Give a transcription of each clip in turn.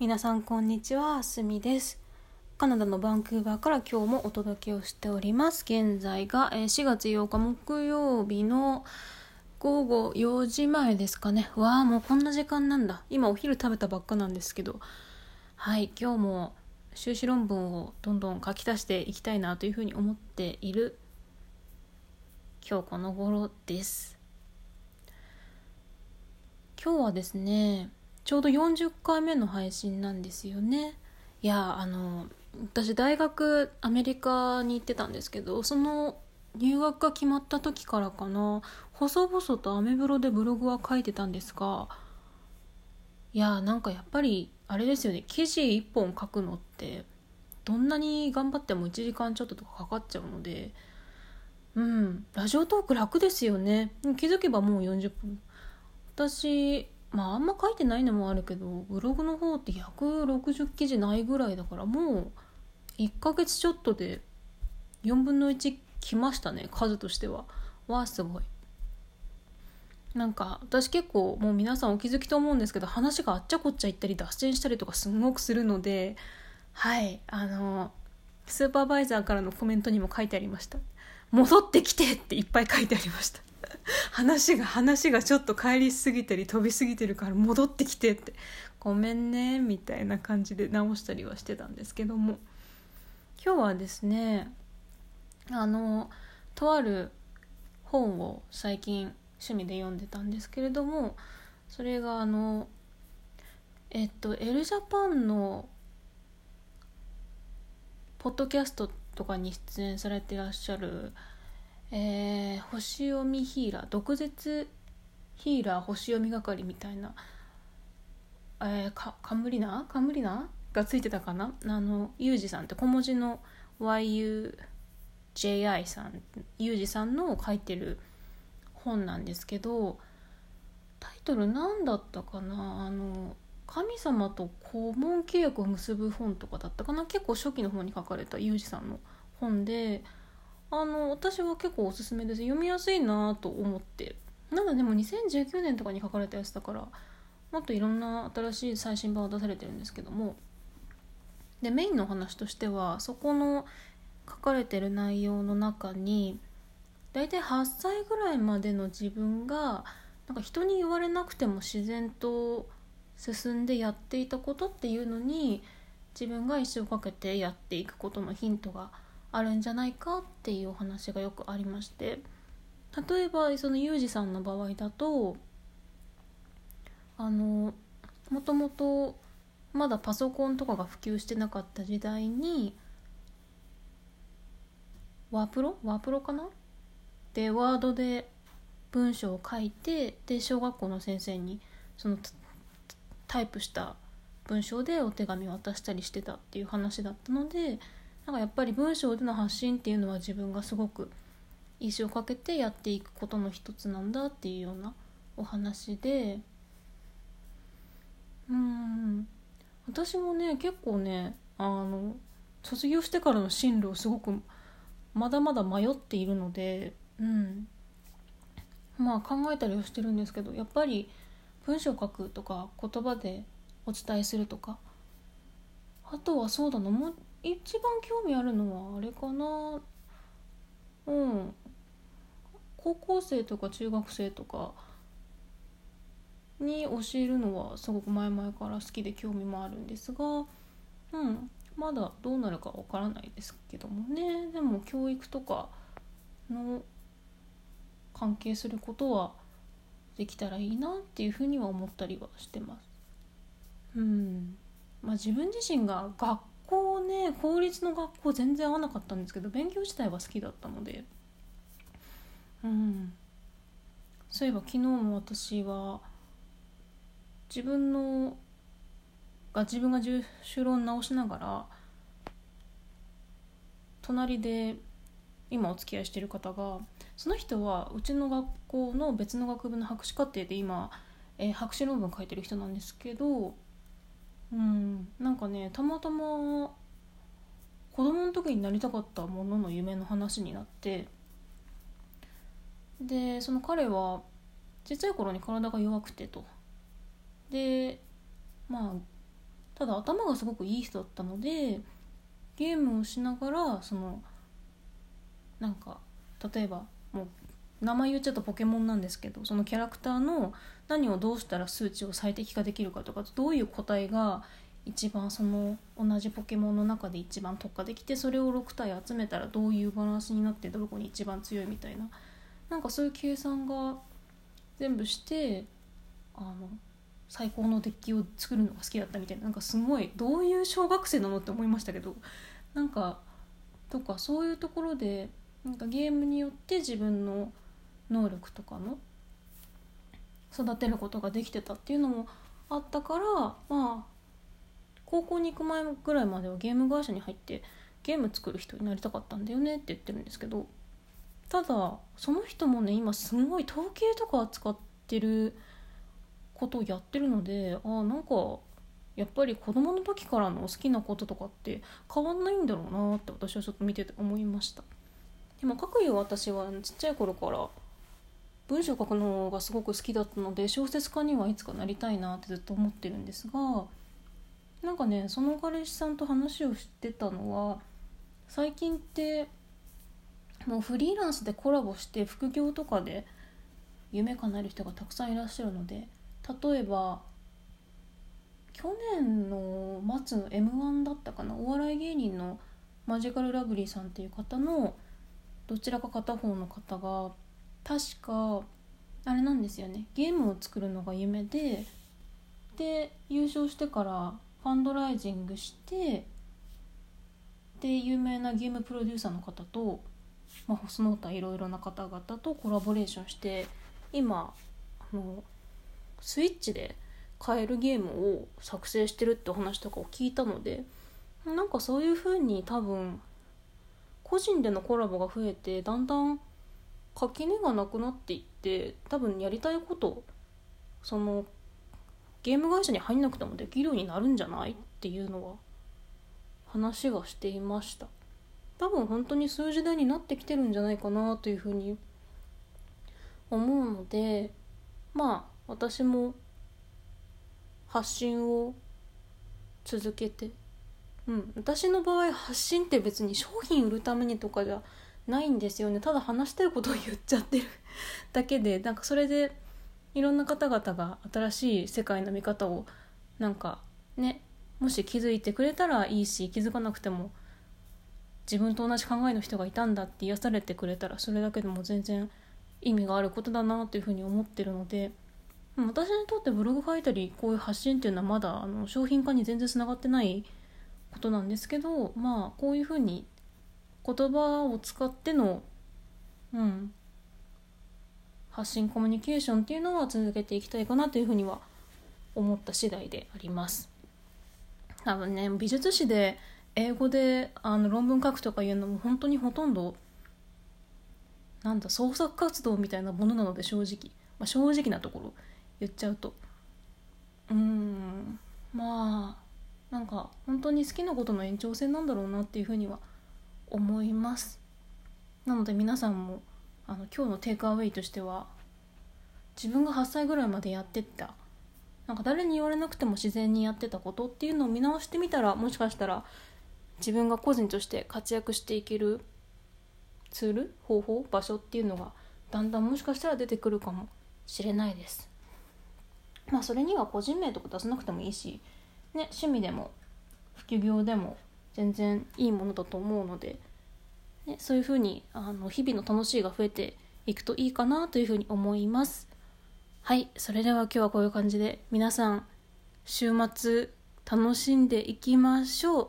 皆さんこんにちは。すみです。カナダのバンクーバーから今日もお届けをしております。現在が4月8日木曜日の午後4時前ですかね。わあもうこんな時間なんだ。今お昼食べたばっかなんですけど。はい今日も修士論文をどんどん書き足していきたいなというふうに思っている今日この頃です。今日はですねちょうど40回目の配信なんですよね。いやあの私大学アメリカに行ってたんですけどその入学が決まった時からかな細々とアメブロでブログは書いてたんですがいやなんかやっぱりあれですよね記事1本書くのってどんなに頑張っても1時間ちょっととかかかっちゃうのでうんラジオトーク楽ですよね。気づけばもう40分。私まああんま書いてないのもあるけどブログの方って160記事ないぐらいだからもう1ヶ月ちょっとで4分の1来ましたね数としては。わあすごい。なんか私結構もう皆さんお気づきと思うんですけど話があっちゃこっちゃ行ったり脱線したりとかすごくするのではいあのスーパーバイザーからのコメントにも書いてありました。戻ってきてっていっぱい書いてありました。話が話がちょっと帰りすぎたり飛びすぎてるから戻ってきてって。ごめんねみたいな感じで直したりはしてたんですけども。今日はですねあのとある本を最近趣味で読んでたんですけれどもそれがあのえっとエルジャパンのポッドキャストとかに出演されてらっしゃる、えー、星読みヒーラー毒舌ヒーラー星読み係みたいな、えー、かカムリナカムリナがついてたかな？あのユージさんって小文字の YUJI さんユージさんの書いてる本なんですけどタイトル何だったかな？あの神様と顧問契約を結ぶ本とかだったかな？結構初期の方に書かれたユージさんの本であの私は結構おすすめです。読みやすいなと思って。なんだでも2019年とかに書かれたやつだからもっといろんな新しい最新版を出されてるんですけども。でメインの話としてはそこの書かれてる内容の中に大体8歳ぐらいまでの自分がなんか人に言われなくても自然と進んでやっていたことっていうのに自分が一生かけてやっていくことのヒントがあるんじゃないかっていうお話がよくありまして例えばそのユージさんの場合だとあのもともとまだパソコンとかが普及してなかった時代にワープロ？ワープロかな？でワードで文章を書いてで小学校の先生にそのタイプした文章でお手紙を渡したりしてたっていう話だったのでなんかやっぱり文章での発信っていうのは自分がすごく一生かけてやっていくことの一つなんだっていうようなお話で。うん。私もね結構ねあの卒業してからの進路をすごくまだまだ迷っているので。うん。まあ考えたりはしてるんですけどやっぱり文章書くとか言葉でお伝えするとか。あとはそうだなもう一番興味あるのはあれかな。うん。高校生とか中学生とかに教えるのはすごく前々から好きで興味もあるんですがうん。まだどうなるかわからないですけどもね。でも教育とかの関係することはできたらいいなっていうふうには思ったりはしてます。うん。まあ、自分自身が学ね公立の学校全然合わなかったんですけど勉強自体は好きだったので。うん。そういえば昨日も私は自分のが自分が就論直しながら隣で今お付き合いしてる方がその人はうちの学校の別の学部の博士課程で今、えー、博士論文書いてる人なんですけどうん。なんかねたまたま子供の時になりたかったものの夢の話になってでその彼はちっちゃい頃に体が弱くてと。でまあただ頭がすごくいい人だったのでゲームをしながらそのなんか例えばもう名前言っちゃったポケモンなんですけどそのキャラクターの何をどうしたら数値を最適化できるかとかどういう個体が一番その同じポケモンの中で一番特化できてそれを6体集めたらどういうバランスになってどこに一番強いみたいな。なんかそういう計算が全部してあの最高のデッキを作るのが好きだったみたいな。なんかすごいどういう小学生なのって思いましたけど。なんかとかそういうところでなんかゲームによって自分の能力とかの育てることができてたっていうのもあったからまあ高校に行く前ぐらいまではゲーム会社に入ってゲーム作る人になりたかったんだよねって言ってるんですけどただその人もね今すごい統計とか扱ってることをやってるのでああなんかやっぱり子供の時からの好きなこととかって変わんないんだろうなって私はちょっと見てて思いました。でも各いう私はちっちゃい頃から文章書くのがすごく好きだったので小説家にはいつかなりたいなってずっと思ってるんですがなんかねその彼氏さんと話をしてたのは最近ってもうフリーランスでコラボして副業とかで夢叶える人がたくさんいらっしゃるので例えば去年の末の m 1だったかなお笑い芸人のマジカルラブリーさんっていう方のどちらか片方の方が確かあれなんですよねゲームを作るのが夢でで優勝してからファンドライジングしてで有名なゲームプロデューサーの方と、まあ、その他いろいろな方々とコラボレーションして今あのスイッチで買えるゲームを作成してるって話とかを聞いたのでなんかそういう風に多分個人でのコラボが増えてだんだん垣根がなくなっていって多分やりたいことそのゲーム会社に入んなくてもできるようになるんじゃない？っていうのは話はしていました。多分本当に数字代になってきてるんじゃないかなというふうに思うのでまあ私も発信を続けてうん私の場合発信って別に商品売るためにとかじゃないんですよね。ただ話したいことを言っちゃってるだけでなんかそれでいろんな方々が新しい世界の見方をなんかねもし気づいてくれたらいいし気づかなくても自分と同じ考えの人がいたんだって癒されてくれたらそれだけでも全然意味があることだなというふうに思ってるので私にとってブログ書いたりこういう発信っていうのはまだあの商品化に全然つながってないことなんですけどまあこういうふうに言葉を使ってのうん発信コミュニケーションっていうのは続けていきたいかなというふうには思った次第であります。多分ね美術史で英語であの論文書くとかいうのも本当にほとんどなんだ創作活動みたいなものなので正直、まあ、正直なところ言っちゃうと。うーんまあなんか本当に好きなことの延長線なんだろうなっていうふうには思います。なので皆さんもあの今日のテイクアウェイとしては自分が8歳ぐらいまでやってった。なんか誰に言われなくても自然にやってたことっていうのを見直してみたらもしかしたら自分が個人として活躍していけるツール？方法？場所っていうのがだんだんもしかしたら出てくるかもしれないです。まあそれには個人名とか出さなくてもいいしね趣味でも副業でも全然いいものだと思うのでね、そういうふうにあの日々の楽しいが増えていくといいかなというふうに思います。はいそれでは今日はこういう感じで皆さん週末楽しんでいきましょう。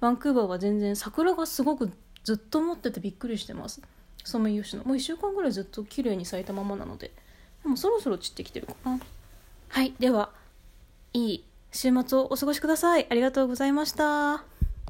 バンクーバーは全然桜がすごくずっと持っててびっくりしてます。ソメイヨシノ。もう1週間ぐらいずっと綺麗に咲いたままなので。でもそろそろ散ってきてるかな。はいではいい週末をお過ごしください。ありがとうございました。